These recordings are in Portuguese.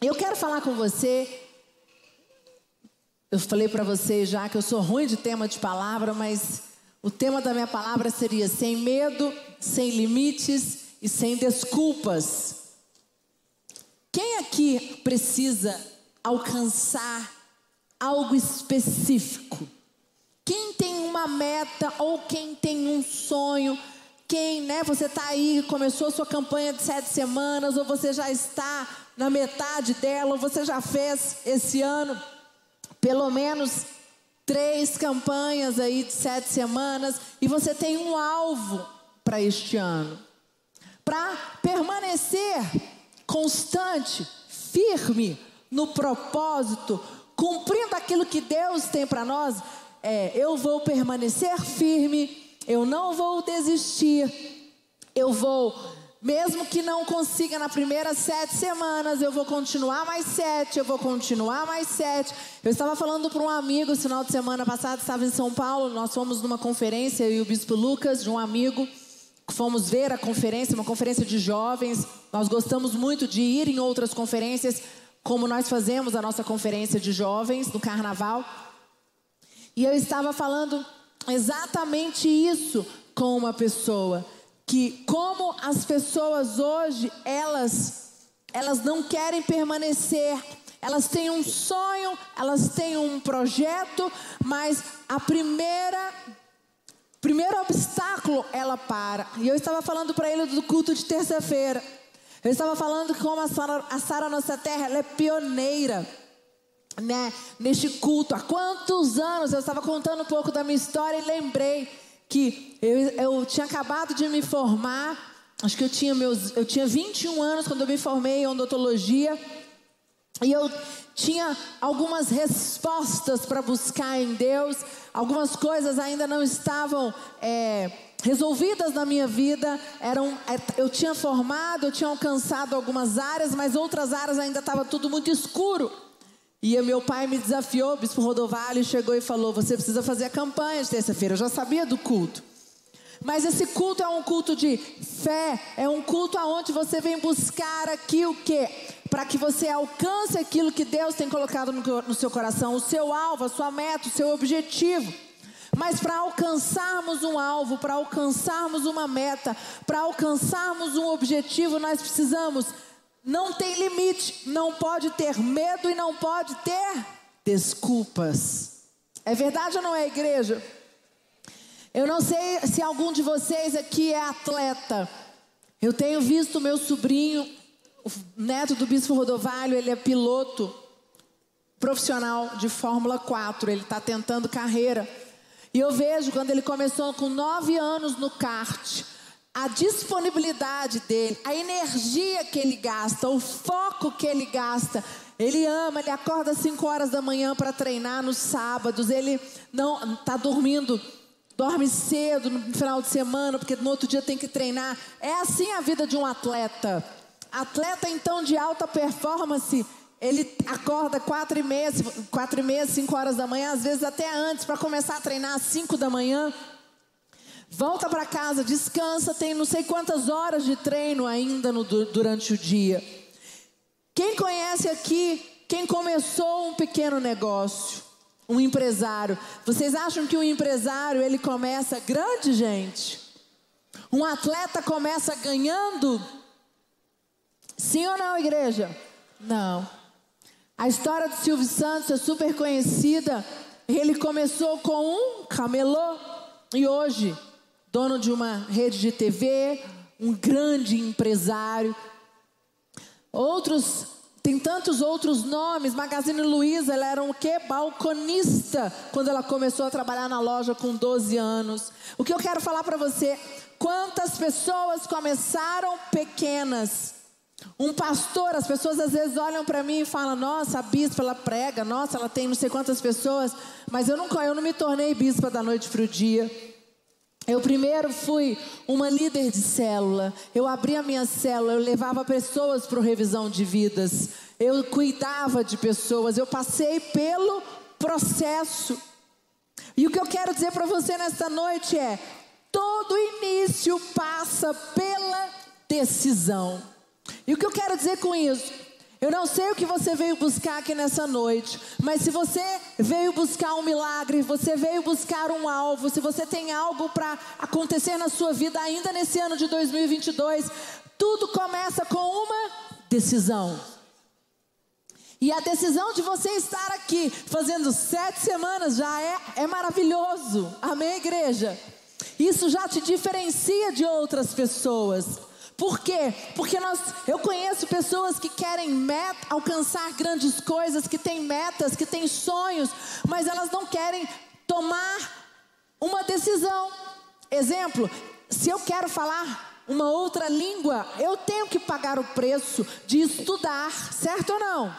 Eu quero falar com você. Eu falei para você já que eu sou ruim de tema de palavra, mas o tema da minha palavra seria sem medo, sem limites e sem desculpas. Quem aqui precisa alcançar algo específico? Quem tem uma meta ou quem tem um sonho? Quem, né, você está aí, começou a sua campanha de sete semanas, ou você já está na metade dela, ou você já fez esse ano pelo menos três campanhas aí de sete semanas, e você tem um alvo para este ano. Para permanecer constante, firme no propósito, cumprindo aquilo que Deus tem para nós, é, eu vou permanecer firme, eu não vou desistir, eu vou, mesmo que não consiga na primeira sete semanas, eu vou continuar mais sete, eu vou continuar mais sete. Eu estava falando para um amigo, esse final de semana passado, estava em São Paulo, nós fomos numa conferência, eu e o Bispo Lucas, de um amigo, fomos ver a conferência, uma conferência de jovens. Nós gostamos muito de ir em outras conferências, como nós fazemos a nossa conferência de jovens no carnaval. E eu estava falando exatamente isso com uma pessoa, que como as pessoas hoje, elas elas não querem permanecer, elas têm um sonho, elas têm um projeto, mas a primeira primeiro obstáculo ela para. E eu estava falando para ele do culto de terça-feira. Eu estava falando como a Sara, a Sara Nossa Terra, ela é pioneira né, neste culto. Há quantos anos eu estava contando um pouco da minha história e lembrei que eu, eu tinha acabado de me formar. Acho que eu tinha meus, eu tinha 21 anos quando eu me formei em odontologia. E eu tinha algumas respostas para buscar em Deus. Algumas coisas ainda não estavam é, resolvidas na minha vida. Eram, é, eu tinha formado, eu tinha alcançado algumas áreas, mas outras áreas ainda estava tudo muito escuro. E meu pai me desafiou, o bispo Rodovalho chegou e falou: Você precisa fazer a campanha de terça-feira. Eu já sabia do culto. Mas esse culto é um culto de fé, é um culto aonde você vem buscar aqui o quê? Para que você alcance aquilo que Deus tem colocado no, no seu coração, o seu alvo, a sua meta, o seu objetivo. Mas para alcançarmos um alvo, para alcançarmos uma meta, para alcançarmos um objetivo, nós precisamos não tem limite, não pode ter medo e não pode ter desculpas. É verdade ou não é, igreja? Eu não sei se algum de vocês aqui é atleta. Eu tenho visto meu sobrinho, o neto do Bispo Rodovalho, ele é piloto profissional de Fórmula 4. Ele está tentando carreira. E eu vejo quando ele começou com nove anos no kart a disponibilidade dele, a energia que ele gasta, o foco que ele gasta. Ele ama, ele acorda às 5 horas da manhã para treinar nos sábados, ele não está dormindo, dorme cedo no final de semana, porque no outro dia tem que treinar. É assim a vida de um atleta. Atleta então de alta performance, ele acorda quatro e meia, quatro e meia, cinco horas da manhã, às vezes até antes, para começar a treinar às cinco da manhã. Volta para casa, descansa, tem não sei quantas horas de treino ainda no, durante o dia. Quem conhece aqui, quem começou um pequeno negócio, um empresário, vocês acham que um empresário ele começa grande, gente? Um atleta começa ganhando? Sim ou não, igreja? Não. A história do Silvio Santos é super conhecida. Ele começou com um camelô e hoje dono de uma rede de TV, um grande empresário. Outros, tem tantos outros nomes. Magazine Luiza, ela era um quê? Balconista, quando ela começou a trabalhar na loja com 12 anos. O que eu quero falar para você, quantas pessoas começaram pequenas. Um pastor, as pessoas às vezes olham para mim e falam: Nossa, a bispa ela prega, nossa, ela tem não sei quantas pessoas, mas eu não, eu não me tornei bispa da noite para o dia. Eu primeiro fui uma líder de célula. Eu abri a minha célula, eu levava pessoas para revisão de vidas. Eu cuidava de pessoas, eu passei pelo processo. E o que eu quero dizer para você nesta noite é: todo início passa pela decisão. E o que eu quero dizer com isso? Eu não sei o que você veio buscar aqui nessa noite, mas se você veio buscar um milagre, você veio buscar um alvo, se você tem algo para acontecer na sua vida ainda nesse ano de 2022, tudo começa com uma decisão. E a decisão de você estar aqui fazendo sete semanas já é, é maravilhoso. Amém, igreja? Isso já te diferencia de outras pessoas. Por quê? Porque nós, eu conheço pessoas que querem meta, alcançar grandes coisas, que têm metas, que têm sonhos, mas elas não querem tomar uma decisão. Exemplo, se eu quero falar uma outra língua, eu tenho que pagar o preço de estudar, certo ou não?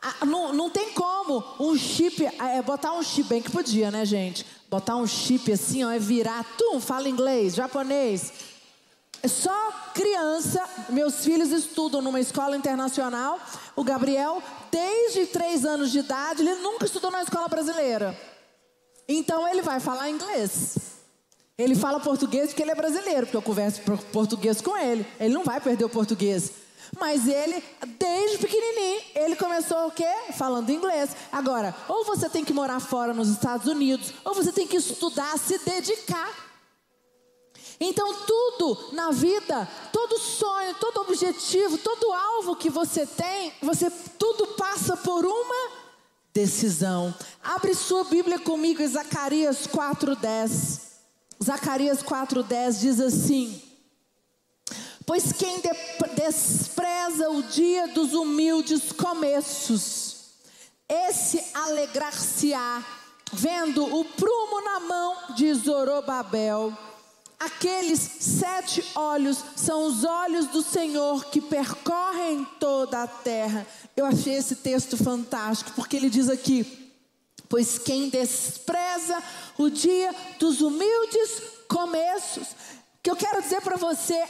Ah, não, não tem como um chip, é, botar um chip, bem que podia, né, gente? Botar um chip assim, ó, é virar, tu fala inglês, japonês, só criança, meus filhos estudam numa escola internacional. O Gabriel, desde três anos de idade, ele nunca estudou na escola brasileira. Então ele vai falar inglês. Ele fala português porque ele é brasileiro, porque eu converso português com ele. Ele não vai perder o português. Mas ele, desde pequenininho, ele começou o quê? Falando inglês. Agora, ou você tem que morar fora nos Estados Unidos, ou você tem que estudar, se dedicar. Então, tudo na vida, todo sonho, todo objetivo, todo alvo que você tem, você tudo passa por uma decisão. Abre sua Bíblia comigo em Zacarias 4:10. Zacarias 4:10 diz assim: Pois quem de despreza o dia dos humildes começos, esse alegrar-se-á, vendo o prumo na mão de Zorobabel Aqueles sete olhos são os olhos do Senhor que percorrem toda a terra. Eu achei esse texto fantástico, porque ele diz aqui: Pois quem despreza o dia dos humildes começos. Que eu quero dizer para você,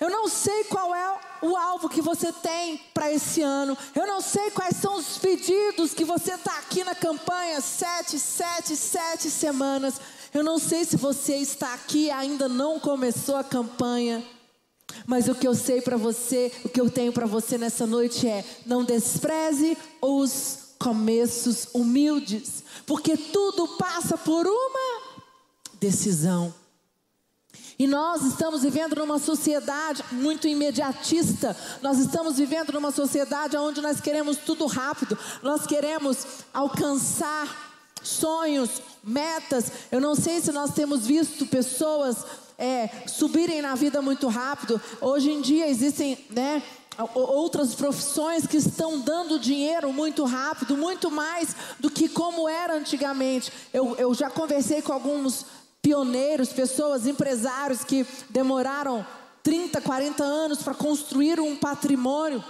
eu não sei qual é o alvo que você tem para esse ano. Eu não sei quais são os pedidos que você está aqui na campanha sete, sete, sete semanas. Eu não sei se você está aqui e ainda não começou a campanha. Mas o que eu sei para você, o que eu tenho para você nessa noite é: não despreze os começos humildes, porque tudo passa por uma decisão. E nós estamos vivendo numa sociedade muito imediatista. Nós estamos vivendo numa sociedade onde nós queremos tudo rápido. Nós queremos alcançar sonhos, metas. Eu não sei se nós temos visto pessoas é, subirem na vida muito rápido. Hoje em dia existem, né? Outras profissões que estão dando dinheiro muito rápido, muito mais do que como era antigamente. Eu, eu já conversei com alguns pioneiros, pessoas, empresários que demoraram 30, 40 anos para construir um patrimônio.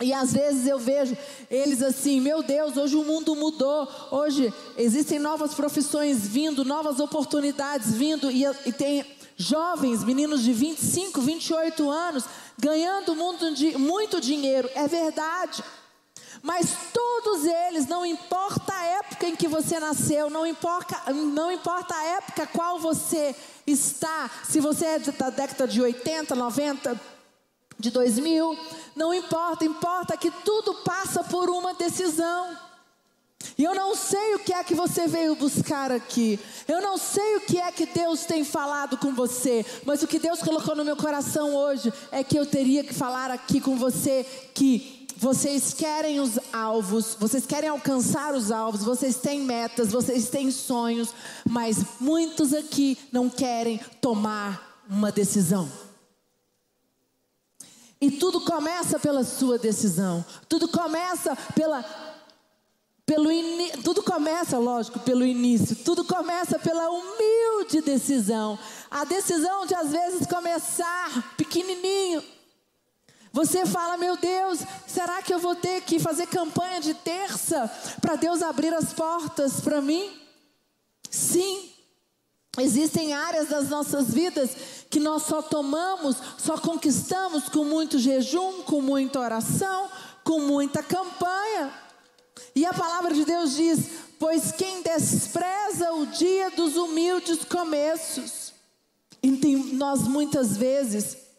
E às vezes eu vejo eles assim, meu Deus, hoje o mundo mudou, hoje existem novas profissões vindo, novas oportunidades vindo, e, e tem jovens, meninos de 25, 28 anos, ganhando muito, muito dinheiro, é verdade. Mas todos eles, não importa a época em que você nasceu, não importa, não importa a época qual você está, se você é da década de 80, 90, de 2000, não importa, importa que tudo passa por uma decisão. E eu não sei o que é que você veio buscar aqui. Eu não sei o que é que Deus tem falado com você. Mas o que Deus colocou no meu coração hoje é que eu teria que falar aqui com você que vocês querem os alvos, vocês querem alcançar os alvos, vocês têm metas, vocês têm sonhos, mas muitos aqui não querem tomar uma decisão. E tudo começa pela sua decisão. Tudo começa pela pelo in... tudo começa, lógico, pelo início. Tudo começa pela humilde decisão. A decisão de às vezes começar pequenininho. Você fala, meu Deus, será que eu vou ter que fazer campanha de terça para Deus abrir as portas para mim? Sim. Existem áreas das nossas vidas que nós só tomamos, só conquistamos com muito jejum, com muita oração, com muita campanha. E a palavra de Deus diz: Pois quem despreza o dia dos humildes começos. E tem, nós muitas vezes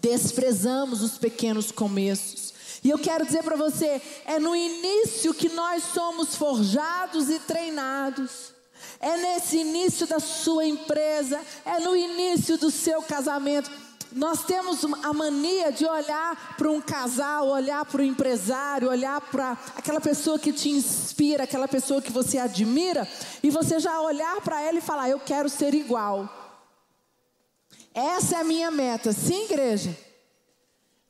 desprezamos os pequenos começos. E eu quero dizer para você, é no início que nós somos forjados e treinados. É nesse início da sua empresa, é no início do seu casamento. Nós temos a mania de olhar para um casal, olhar para o empresário, olhar para aquela pessoa que te inspira, aquela pessoa que você admira, e você já olhar para ela e falar: Eu quero ser igual. Essa é a minha meta. Sim, igreja?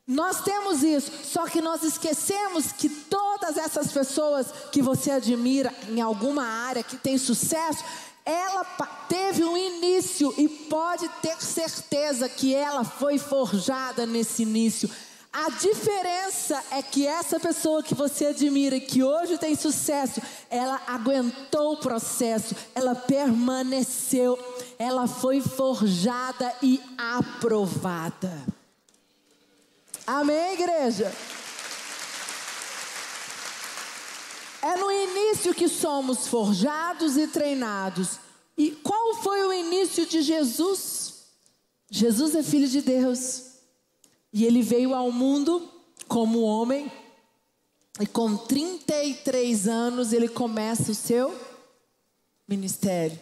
Nós temos isso, só que nós esquecemos que todas essas pessoas que você admira em alguma área, que tem sucesso, ela teve um início e pode ter certeza que ela foi forjada nesse início. A diferença é que essa pessoa que você admira, que hoje tem sucesso, ela aguentou o processo, ela permaneceu, ela foi forjada e aprovada. Amém, igreja? É no início que somos forjados e treinados. E qual foi o início de Jesus? Jesus é filho de Deus. E ele veio ao mundo como homem. E com 33 anos ele começa o seu ministério.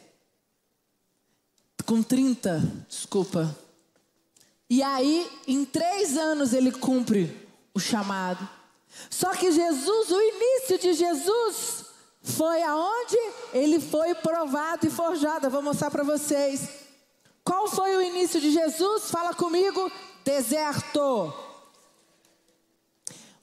Com 30, desculpa. E aí, em três anos, ele cumpre o chamado. Só que Jesus, o início de Jesus, foi aonde? Ele foi provado e forjado. Eu vou mostrar para vocês. Qual foi o início de Jesus? Fala comigo. Deserto.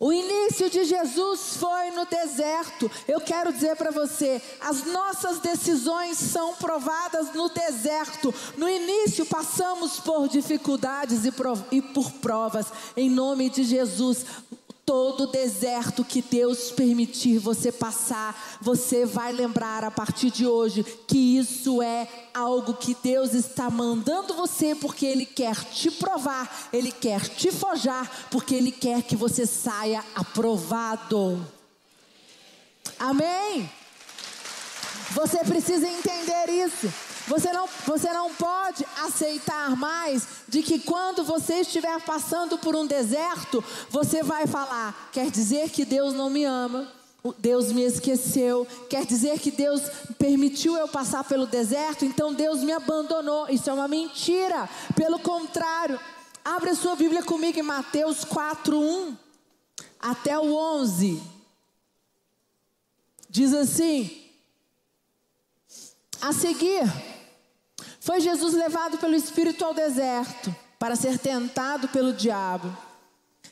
O início de Jesus foi no deserto. Eu quero dizer para você, as nossas decisões são provadas no deserto. No início passamos por dificuldades e, por provas. Em nome de Jesus, Todo deserto que Deus permitir você passar, você vai lembrar a partir de hoje que isso é algo que Deus está mandando você porque Ele quer te provar, Ele quer te forjar, porque Ele quer que você saia aprovado. Amém? Você precisa entender isso. Você não, você não pode aceitar mais de que quando você estiver passando por um deserto, você vai falar: quer dizer que Deus não me ama. Deus me esqueceu, quer dizer que Deus permitiu eu passar pelo deserto, então Deus me abandonou. Isso é uma mentira. Pelo contrário, abre a sua Bíblia comigo em Mateus 4:1 até o 11. Diz assim: A seguir, foi Jesus levado pelo Espírito ao deserto para ser tentado pelo diabo.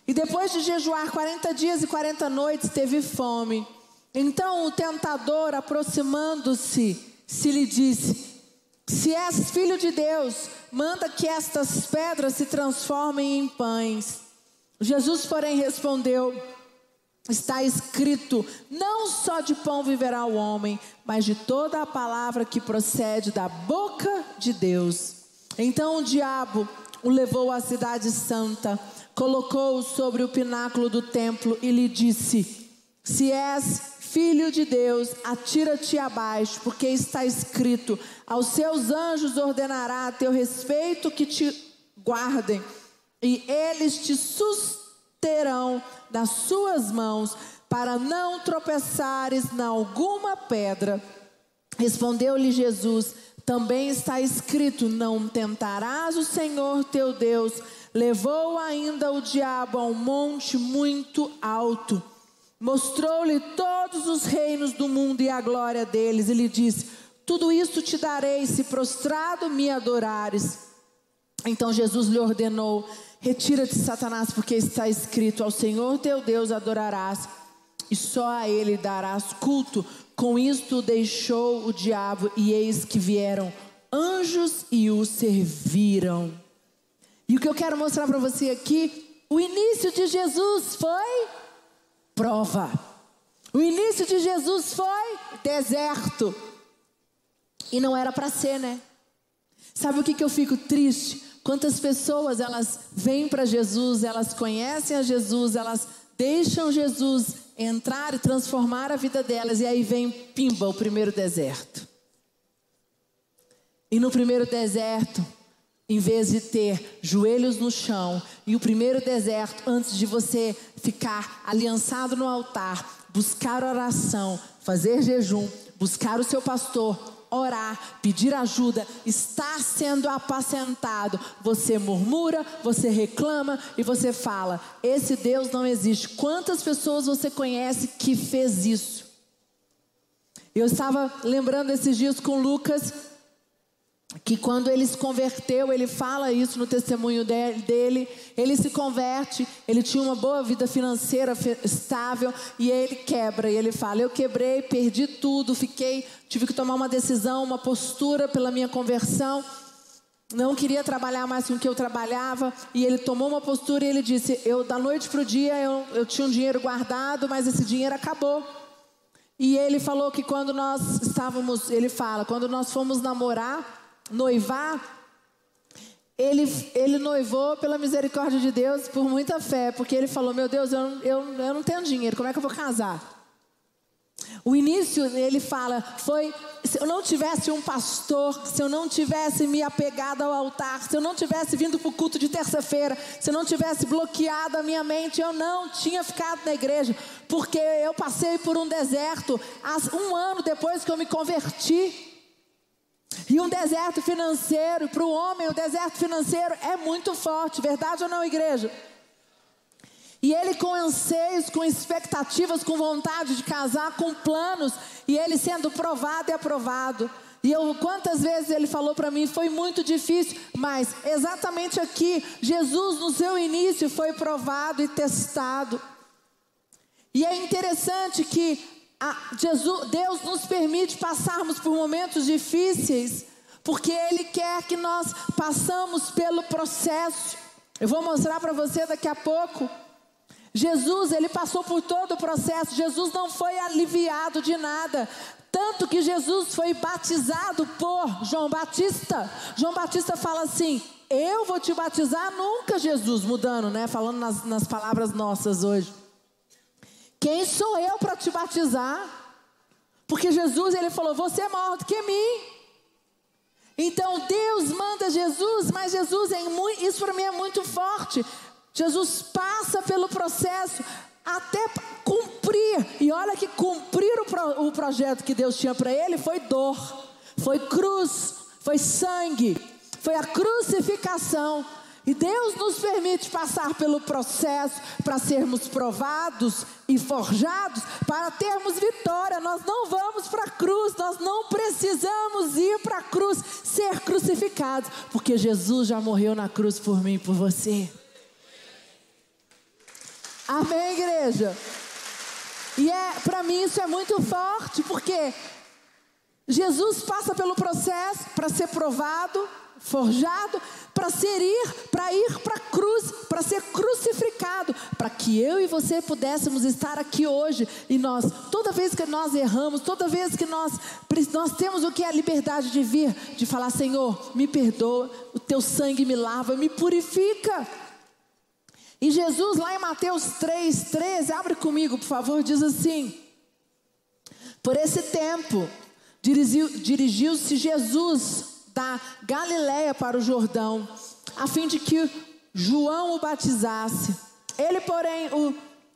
E depois de jejuar 40 dias e 40 noites, teve fome. Então o tentador, aproximando-se, se lhe disse: Se és filho de Deus, manda que estas pedras se transformem em pães. Jesus, porém, respondeu: Está escrito: Não só de pão viverá o homem, mas de toda a palavra que procede da boca de Deus. Então o diabo o levou à cidade santa, colocou-o sobre o pináculo do templo e lhe disse: Se és filho de Deus, atira-te abaixo, porque está escrito: Aos seus anjos ordenará a teu respeito que te guardem, e eles te susterão das suas mãos, para não tropeçares na alguma pedra. Respondeu-lhe Jesus: Também está escrito: Não tentarás o Senhor teu Deus. Levou ainda o diabo a um monte muito alto. Mostrou-lhe todos os reinos do mundo e a glória deles, e lhe disse: Tudo isso te darei se prostrado me adorares. Então Jesus lhe ordenou: Retira-te, Satanás, porque está escrito: Ao Senhor teu Deus adorarás, e só a Ele darás culto. Com isto deixou o diabo, e eis que vieram anjos e o serviram. E o que eu quero mostrar para você aqui, o início de Jesus foi prova. O início de Jesus foi deserto. E não era para ser, né? Sabe o que, que eu fico triste? Quantas pessoas elas vêm para Jesus, elas conhecem a Jesus, elas deixam Jesus entrar e transformar a vida delas, e aí vem, pimba, o primeiro deserto. E no primeiro deserto, em vez de ter joelhos no chão e o primeiro deserto, antes de você ficar aliançado no altar, buscar oração, fazer jejum, buscar o seu pastor, orar, pedir ajuda, estar sendo apacentado, você murmura, você reclama e você fala: esse Deus não existe. Quantas pessoas você conhece que fez isso? Eu estava lembrando esses dias com Lucas que quando ele se converteu, ele fala isso no testemunho dele, ele se converte, ele tinha uma boa vida financeira estável e ele quebra, e ele fala: "Eu quebrei, perdi tudo, fiquei, tive que tomar uma decisão, uma postura pela minha conversão. Não queria trabalhar mais com o que eu trabalhava, e ele tomou uma postura e ele disse: "Eu da noite para o dia eu, eu tinha um dinheiro guardado, mas esse dinheiro acabou." E ele falou que quando nós estávamos, ele fala, quando nós fomos namorar, noivar, ele, ele noivou pela misericórdia de Deus por muita fé, porque ele falou: Meu Deus, eu, eu, eu não tenho dinheiro, como é que eu vou casar? O início, ele fala, foi: se eu não tivesse um pastor, se eu não tivesse me apegado ao altar, se eu não tivesse vindo para o culto de terça-feira, se eu não tivesse bloqueado a minha mente, eu não tinha ficado na igreja, porque eu passei por um deserto, um ano depois que eu me converti. E um deserto financeiro, para o homem, o deserto financeiro é muito forte, verdade ou não, igreja? E ele com anseios, com expectativas, com vontade de casar, com planos, e ele sendo provado e aprovado. E eu, quantas vezes ele falou para mim, foi muito difícil, mas exatamente aqui, Jesus no seu início foi provado e testado. E é interessante que a, Jesus, Deus nos permite passarmos por momentos difíceis, porque Ele quer que nós passamos pelo processo. Eu vou mostrar para você daqui a pouco. Jesus, ele passou por todo o processo. Jesus não foi aliviado de nada. Tanto que Jesus foi batizado por João Batista. João Batista fala assim: Eu vou te batizar nunca, Jesus, mudando, né? Falando nas, nas palavras nossas hoje. Quem sou eu para te batizar? Porque Jesus ele falou: Você é maior do que mim. Então Deus manda Jesus, mas Jesus é muito, isso para mim é muito forte. Jesus passa pelo processo até cumprir. E olha que cumprir o, pro, o projeto que Deus tinha para ele foi dor, foi cruz, foi sangue, foi a crucificação. E Deus nos permite passar pelo processo para sermos provados e forjados, para termos vitória. Nós não vamos para a cruz, nós não precisamos ir para a cruz, ser crucificados, porque Jesus já morreu na cruz por mim e por você. Amém, igreja? E é, para mim isso é muito forte, porque Jesus passa pelo processo para ser provado, forjado para ser ir, para ir para a cruz, para ser crucificado, para que eu e você pudéssemos estar aqui hoje e nós, toda vez que nós erramos, toda vez que nós nós temos o que é a liberdade de vir, de falar, Senhor, me perdoa, o teu sangue me lava, me purifica. E Jesus lá em Mateus 3:13, abre comigo, por favor, diz assim: Por esse tempo dirigiu-se dirigiu Jesus da Galiléia para o Jordão, a fim de que João o batizasse. Ele, porém, o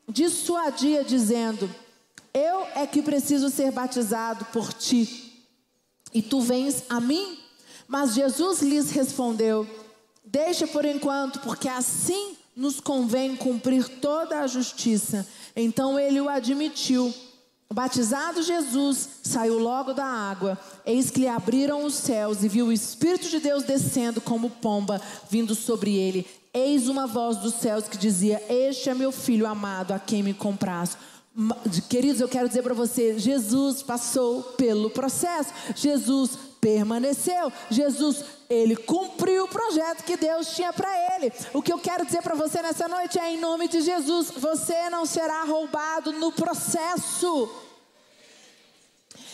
dissuadia, dizendo: Eu é que preciso ser batizado por ti, e tu vens a mim? Mas Jesus lhes respondeu: Deixa por enquanto, porque assim nos convém cumprir toda a justiça. Então ele o admitiu. Batizado Jesus, saiu logo da água. Eis que lhe abriram os céus e viu o Espírito de Deus descendo como pomba, vindo sobre ele. Eis uma voz dos céus que dizia: Este é meu filho amado, a quem me compraste. Queridos, eu quero dizer para você: Jesus passou pelo processo, Jesus permaneceu, Jesus, ele cumpriu o projeto que Deus tinha para ele. O que eu quero dizer para você nessa noite é: em nome de Jesus, você não será roubado no processo.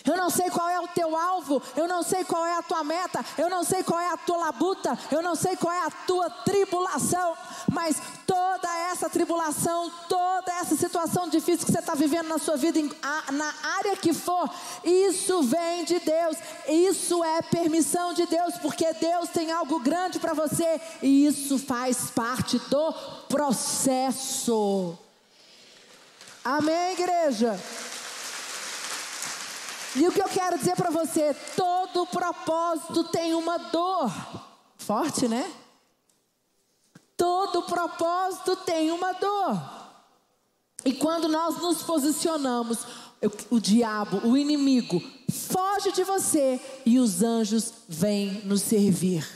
Eu não sei qual é o teu alvo, eu não sei qual é a tua meta, eu não sei qual é a tua labuta, eu não sei qual é a tua tribulação, mas toda essa tribulação, toda essa situação difícil que você está vivendo na sua vida, na área que for, isso vem de Deus, isso é permissão de Deus, porque Deus tem algo grande para você e isso faz parte do processo. Amém, igreja? E o que eu quero dizer para você, todo propósito tem uma dor. Forte, né? Todo propósito tem uma dor. E quando nós nos posicionamos, o diabo, o inimigo, foge de você e os anjos vêm nos servir.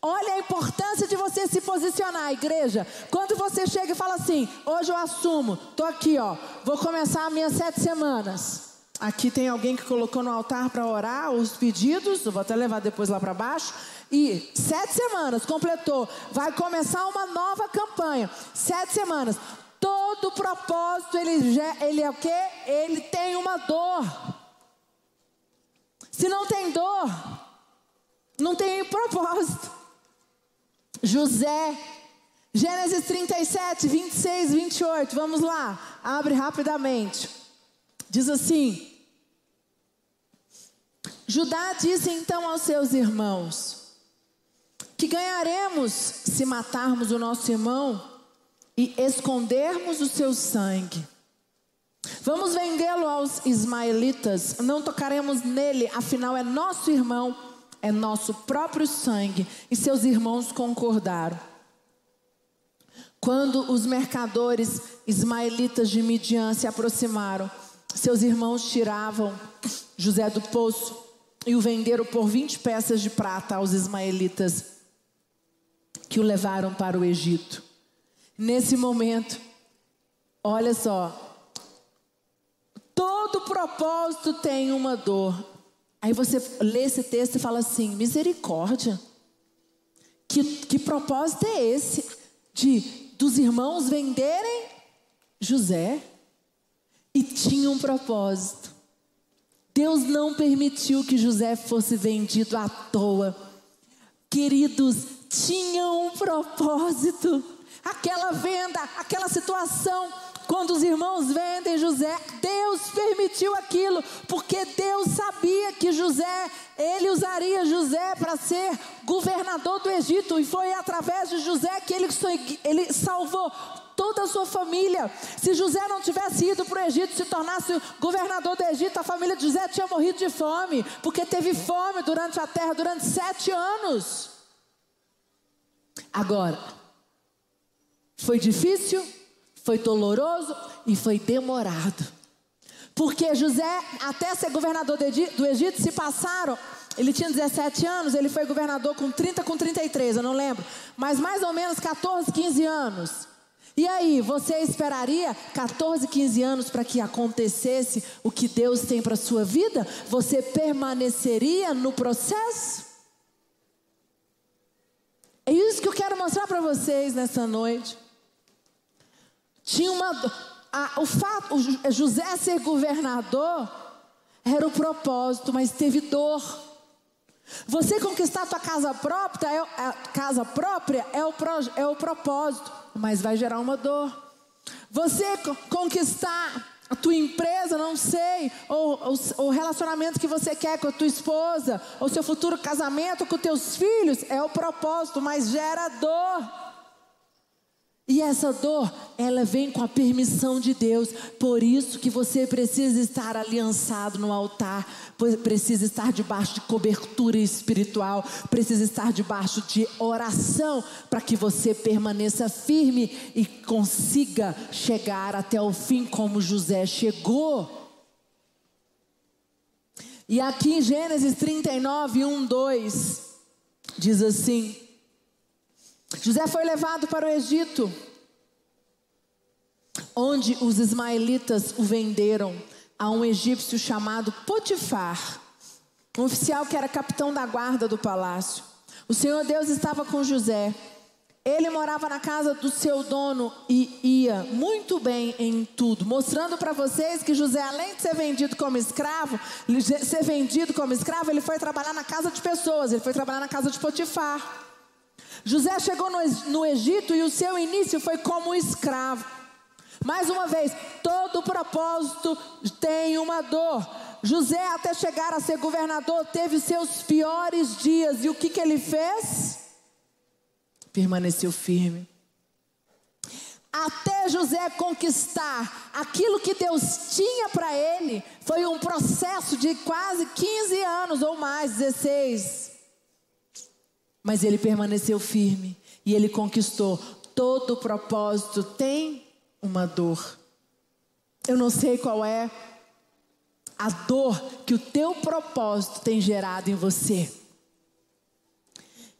Olha a importância de você se posicionar, igreja. Quando você chega e fala assim: hoje eu assumo, tô aqui, ó, vou começar as minhas sete semanas. Aqui tem alguém que colocou no altar para orar os pedidos, eu vou até levar depois lá para baixo. E sete semanas completou, vai começar uma nova campanha. Sete semanas. Todo propósito ele, ele é o quê? Ele tem uma dor. Se não tem dor, não tem propósito. José, Gênesis 37, 26, 28. Vamos lá, abre rapidamente. Diz assim: Judá disse então aos seus irmãos: Que ganharemos se matarmos o nosso irmão e escondermos o seu sangue? Vamos vendê-lo aos ismaelitas, não tocaremos nele, afinal é nosso irmão, é nosso próprio sangue. E seus irmãos concordaram. Quando os mercadores ismaelitas de Midian se aproximaram, seus irmãos tiravam José do poço e o venderam por 20 peças de prata aos ismaelitas que o levaram para o Egito. Nesse momento, olha só, todo propósito tem uma dor. Aí você lê esse texto e fala assim: misericórdia. Que, que propósito é esse de dos irmãos venderem José? E tinha um propósito. Deus não permitiu que José fosse vendido à toa. Queridos, tinha um propósito. Aquela venda, aquela situação, quando os irmãos vendem José, Deus permitiu aquilo, porque Deus sabia que José, ele usaria José para ser governador do Egito, e foi através de José que ele, ele salvou toda a sua família. Se José não tivesse ido para o Egito, se tornasse governador do Egito, a família de José tinha morrido de fome, porque teve fome durante a terra durante sete anos. Agora, foi difícil, foi doloroso e foi demorado. Porque José, até ser governador do Egito, se passaram. Ele tinha 17 anos, ele foi governador com 30, com 33, eu não lembro. Mas mais ou menos 14, 15 anos. E aí, você esperaria 14, 15 anos para que acontecesse o que Deus tem para a sua vida? Você permaneceria no processo? É isso que eu quero mostrar para vocês nessa noite. Tinha uma. A, o fato, o José ser governador era o propósito, mas teve dor. Você conquistar a tua casa própria, é, a casa própria é o, é o propósito, mas vai gerar uma dor. Você conquistar a tua empresa, não sei, ou, o relacionamento que você quer com a tua esposa, ou seu futuro casamento com teus filhos, é o propósito, mas gera dor. E essa dor, ela vem com a permissão de Deus. Por isso que você precisa estar aliançado no altar, precisa estar debaixo de cobertura espiritual, precisa estar debaixo de oração para que você permaneça firme e consiga chegar até o fim como José chegou. E aqui em Gênesis 39, 1, 2, diz assim: José foi levado para o Egito, onde os ismaelitas o venderam a um egípcio chamado Potifar, um oficial que era capitão da guarda do palácio. O Senhor Deus estava com José. Ele morava na casa do seu dono e ia muito bem em tudo, mostrando para vocês que José, além de ser vendido como escravo, ser vendido como escravo, ele foi trabalhar na casa de pessoas, ele foi trabalhar na casa de Potifar. José chegou no, Egito e o seu início foi como escravo. Mais uma vez, todo propósito tem uma dor. José, até chegar a ser governador, teve seus piores dias. E o que, que ele fez? Permaneceu firme. Até José conquistar aquilo que Deus tinha para ele, foi um processo de quase 15 anos ou mais 16. Mas ele permaneceu firme e ele conquistou. Todo propósito tem uma dor. Eu não sei qual é a dor que o teu propósito tem gerado em você.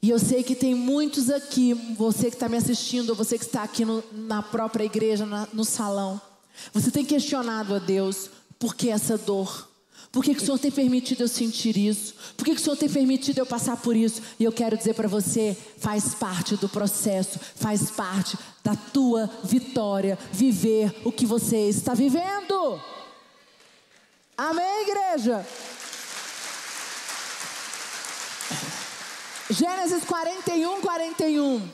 E eu sei que tem muitos aqui, você que está me assistindo, você que está aqui no, na própria igreja, na, no salão. Você tem questionado a Deus por que essa dor? Por que, que, o Senhor tem permitido eu sentir isso? Por que, que o Senhor tem permitido eu passar por isso? E eu quero dizer para você: faz parte do processo, faz parte da tua vitória, viver o que você está vivendo. Amém, igreja? Gênesis 41, 41.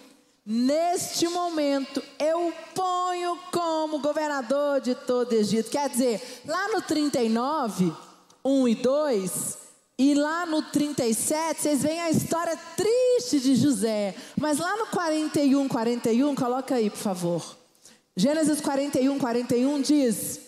Neste momento eu ponho como governador de todo Egito. Quer dizer, lá no 39 1 e 2, e lá no 37, vocês veem a história triste de José. Mas lá no 41, 41, coloca aí, por favor. Gênesis 41, 41 diz: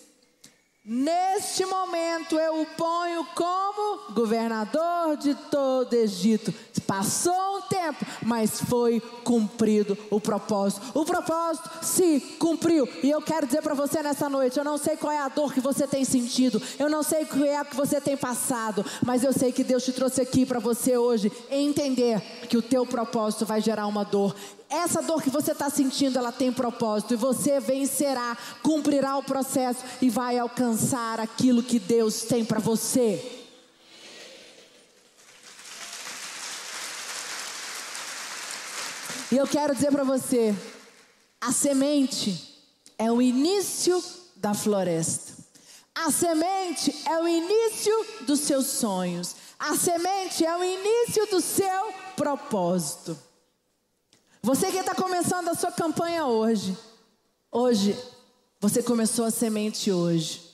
Neste momento eu o ponho como governador de todo Egito. Passou tempo, mas foi cumprido o propósito. O propósito se cumpriu. E eu quero dizer para você nessa noite: eu não sei qual é a dor que você tem sentido, eu não sei o que é que você tem passado, mas eu sei que Deus te trouxe aqui para você hoje entender que o teu propósito vai gerar uma dor. Essa dor que você está sentindo, ela tem propósito. E você vencerá, cumprirá o processo e vai alcançar aquilo que Deus tem para você. E eu quero dizer para você: a semente é o início da floresta. A semente é o início dos seus sonhos. A semente é o início do seu propósito. Você que está começando a sua campanha hoje, hoje, você começou a semente hoje.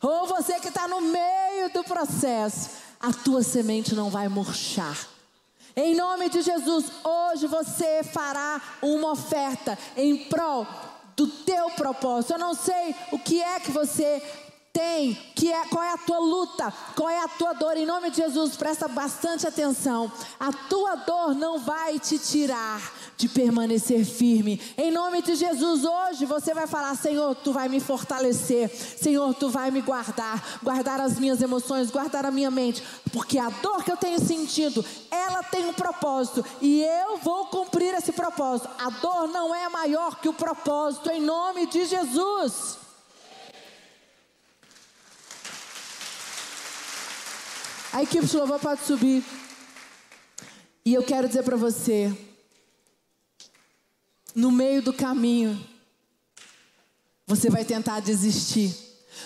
Ou você que está no meio do processo, a tua semente não vai murchar. Em nome de Jesus, hoje você fará uma oferta em prol do teu propósito. Eu não sei o que é que você tem, que é qual é a tua luta, qual é a tua dor. Em nome de Jesus, presta bastante atenção. A tua dor não vai te tirar de permanecer firme. Em nome de Jesus, hoje você vai falar: Senhor, tu vai me fortalecer. Senhor, tu vai me guardar, guardar as minhas emoções, guardar a minha mente, porque a dor que eu tenho sentido, ela tem um propósito e eu vou cumprir esse propósito. A dor não é maior que o propósito. Em nome de Jesus. A equipe de louvor pode subir. E eu quero dizer para você, no meio do caminho, você vai tentar desistir.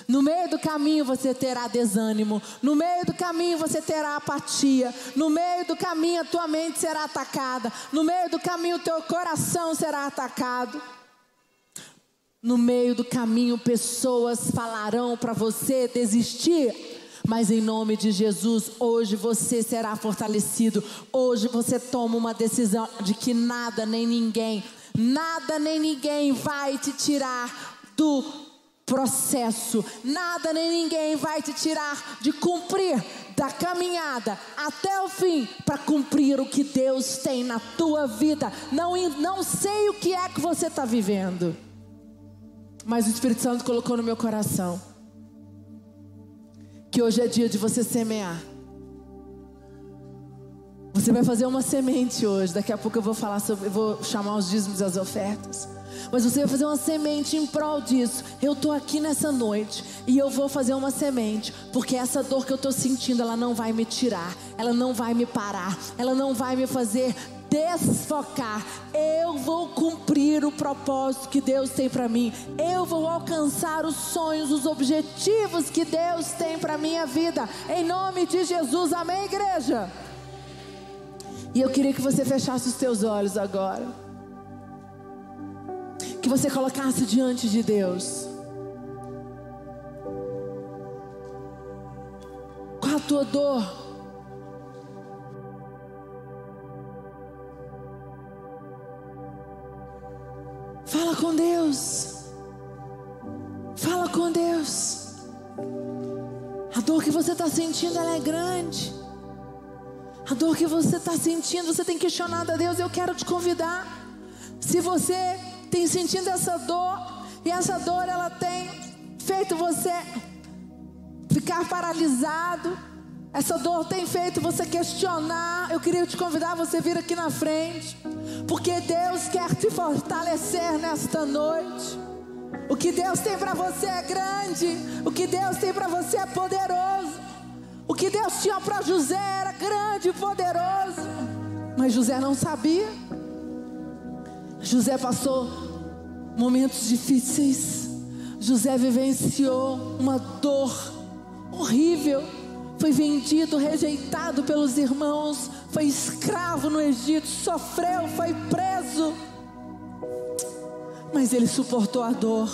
No meio do caminho você terá desânimo. No meio do caminho você terá apatia. No meio do caminho a tua mente será atacada. No meio do caminho o teu coração será atacado. No meio do caminho pessoas falarão para você desistir. Mas em nome de Jesus, hoje você será fortalecido. Hoje você toma uma decisão de que nada nem ninguém, nada nem ninguém vai te tirar do processo. Nada nem ninguém vai te tirar de cumprir da caminhada até o fim para cumprir o que Deus tem na tua vida. Não, não sei o que é que você está vivendo, mas o Espírito Santo colocou no meu coração que hoje é dia de você semear. Você vai fazer uma semente hoje. Daqui a pouco eu vou falar sobre, eu vou chamar os dízimos e as ofertas. Mas você vai fazer uma semente em prol disso. Eu estou aqui nessa noite e eu vou fazer uma semente, porque essa dor que eu estou sentindo, ela não vai me tirar, ela não vai me parar, ela não vai me fazer desfocar. Eu vou cumprir o propósito que Deus tem para mim. Eu vou alcançar os sonhos, os objetivos que Deus tem para minha vida. Em nome de Jesus. Amém, igreja. E eu queria que você fechasse os teus olhos agora. Que você colocasse diante de Deus. Qual a tua dor? Com Deus. Fala com Deus. A dor que você está sentindo é grande. A dor que você está sentindo, você tem questionado a Deus. Eu quero te convidar. Se você tem sentido essa dor e essa dor ela tem feito você ficar paralisado, essa dor tem feito você questionar. Eu queria te convidar você vir aqui na frente. Porque Deus quer te fortalecer nesta noite. O que Deus tem para você é grande. O que Deus tem para você é poderoso. O que Deus tinha para José era grande e poderoso. Mas José não sabia. José passou momentos difíceis. José vivenciou uma dor horrível foi vendido, rejeitado pelos irmãos, foi escravo no Egito, sofreu, foi preso. Mas ele suportou a dor.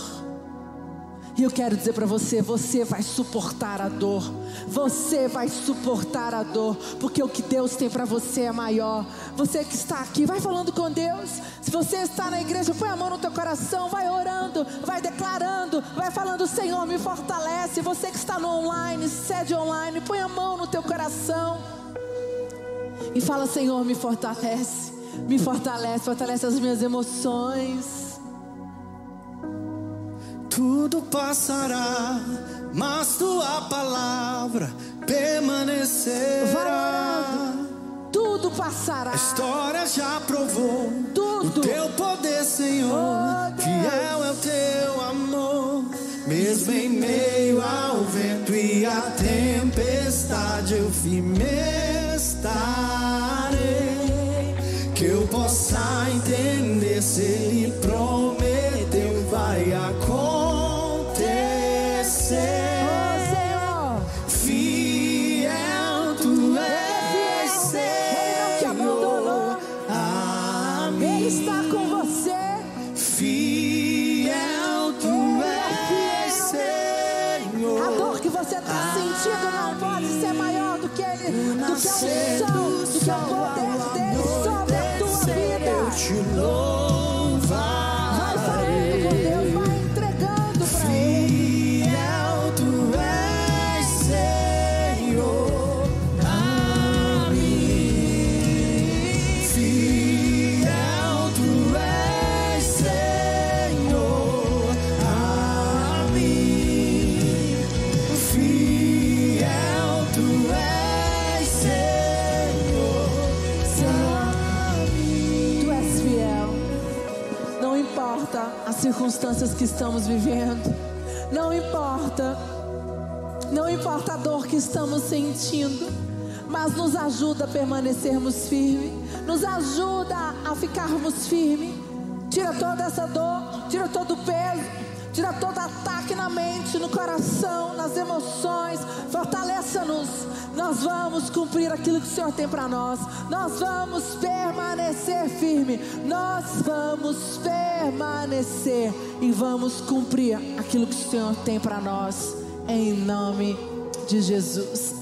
E eu quero dizer para você: você vai suportar a dor. Você vai suportar a dor, porque o que Deus tem para você é maior. Você que está aqui, vai falando com Deus. Se você está na igreja, põe a mão no teu coração, vai orando, vai declarando, vai falando: Senhor, me fortalece. Você que está no online, sede online, põe a mão no teu coração e fala: Senhor, me fortalece, me fortalece, fortalece as minhas emoções tudo passará, mas tua palavra permanecerá. Tudo passará. A história já provou tudo. o teu poder, Senhor. Oh, Fiel é o teu amor. Mesmo em meio ao vento e à tempestade, eu firme estarei. Que eu possa entender se Ele sin. Circunstâncias que estamos vivendo. Não importa, não importa a dor que estamos sentindo, mas nos ajuda a permanecermos firmes, nos ajuda a ficarmos firmes. Tira toda essa dor, tira todo o peso, tira todo ataque na mente, no coração, nas emoções. Fortaleça-nos. Nós vamos cumprir aquilo que o Senhor tem para nós. Nós vamos permanecer firme. Nós vamos permanecer e vamos cumprir aquilo que o Senhor tem para nós. Em nome de Jesus.